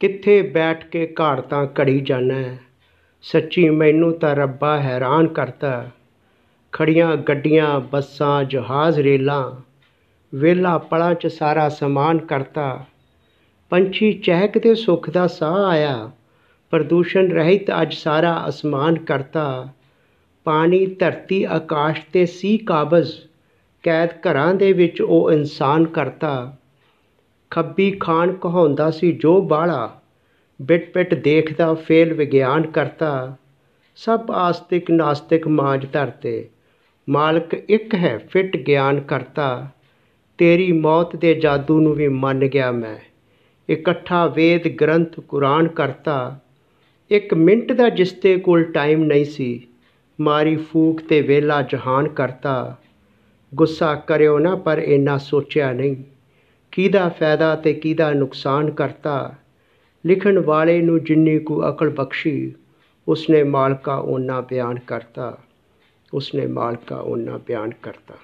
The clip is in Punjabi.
ਕਿੱਥੇ ਬੈਠ ਕੇ ਘਾੜਤਾਂ ਘੜੀ ਜਾਣਾ? ਸੱਚੀ ਮੈਨੂੰ ਤਾਂ ਰੱਬਾ ਹੈਰਾਨ ਕਰਤਾ। ਖੜੀਆਂ ਗੱਡੀਆਂ, ਬੱਸਾਂ, ਜਹਾਜ਼, ਰੇਲਾਂ ਵੇਲਾ ਪਲਾਂ 'ਚ ਸਾਰਾ ਸਮਾਨ ਕਰਤਾ। ਪੰਛੀ ਚਹਿਕਦੇ ਸੁੱਖ ਦਾ ਸਾਹ ਆਇਆ। ਪ੍ਰਦੂਸ਼ਣ ਰਹਿਤ ਅੱਜ ਸਾਰਾ ਅਸਮਾਨ ਕਰਤਾ। ਪਾਣੀ, ਧਰਤੀ, ਆਕਾਸ਼ ਤੇ ਸੀ ਕਾਬਜ਼। ਕੈਦ ਘਰਾਂ ਦੇ ਵਿੱਚ ਉਹ ਇਨਸਾਨ ਕਰਤਾ। ਖੱਬੀ ਖਾਨ ਕਹਾਉਂਦਾ ਸੀ, ਜੋ ਬਾਲਾ ਬਿਟ ਬਿਟ ਦੇਖਦਾ, ਫੇਲ ਵਿਗਿਆਨ ਕਰਤਾ, ਸਭ ਆਸਤਿਕ ਨਾਸਤਿਕ ਮਾਂਜ ਧਰਤੇ, ਮਾਲਕ ਇੱਕ ਹੈ, ਫਿੱਟ ਗਿਆਨ ਕਰਤਾ, ਤੇਰੀ ਮੌਤ ਦੇ ਜਾਦੂ ਨੂੰ ਵੀ ਮੰਨ ਗਿਆ ਮੈਂ, ਇਕੱਠਾ ਵੇਦ ਗ੍ਰੰਥ ਕੁਰਾਨ ਕਰਤਾ, ਇੱਕ ਮਿੰਟ ਦਾ ਜਿਸ ਤੇ ਕੋਲ ਟਾਈਮ ਨਹੀਂ ਸੀ, ਮਾਰੀ ਫੂਕ ਤੇ ਵੇਲਾ ਜਹਾਨ ਕਰਤਾ, ਗੁੱਸਾ ਕਰਿਓ ਨਾ ਪਰ ਇੰਨਾ ਸੋਚਿਆ ਨਹੀਂ। ਕਿਹਦਾ ਫਾਇਦਾ ਤੇ ਕਿਹਦਾ ਨੁਕਸਾਨ ਕਰਤਾ? ਲਿਖਣ ਵਾਲੇ ਨੂੰ ਜਿੰਨੀ ਕੋ ਅਕਲ ਬਖਸ਼ੀ, ਉਸਨੇ ਮਾਲਕਾ ਉਹਨਾਂ ਬਿਆਨ ਕਰਤਾ। ਉਸਨੇ ਮਾਲਕਾ ਉਹਨਾਂ ਬਿਆਨ ਕਰਤਾ।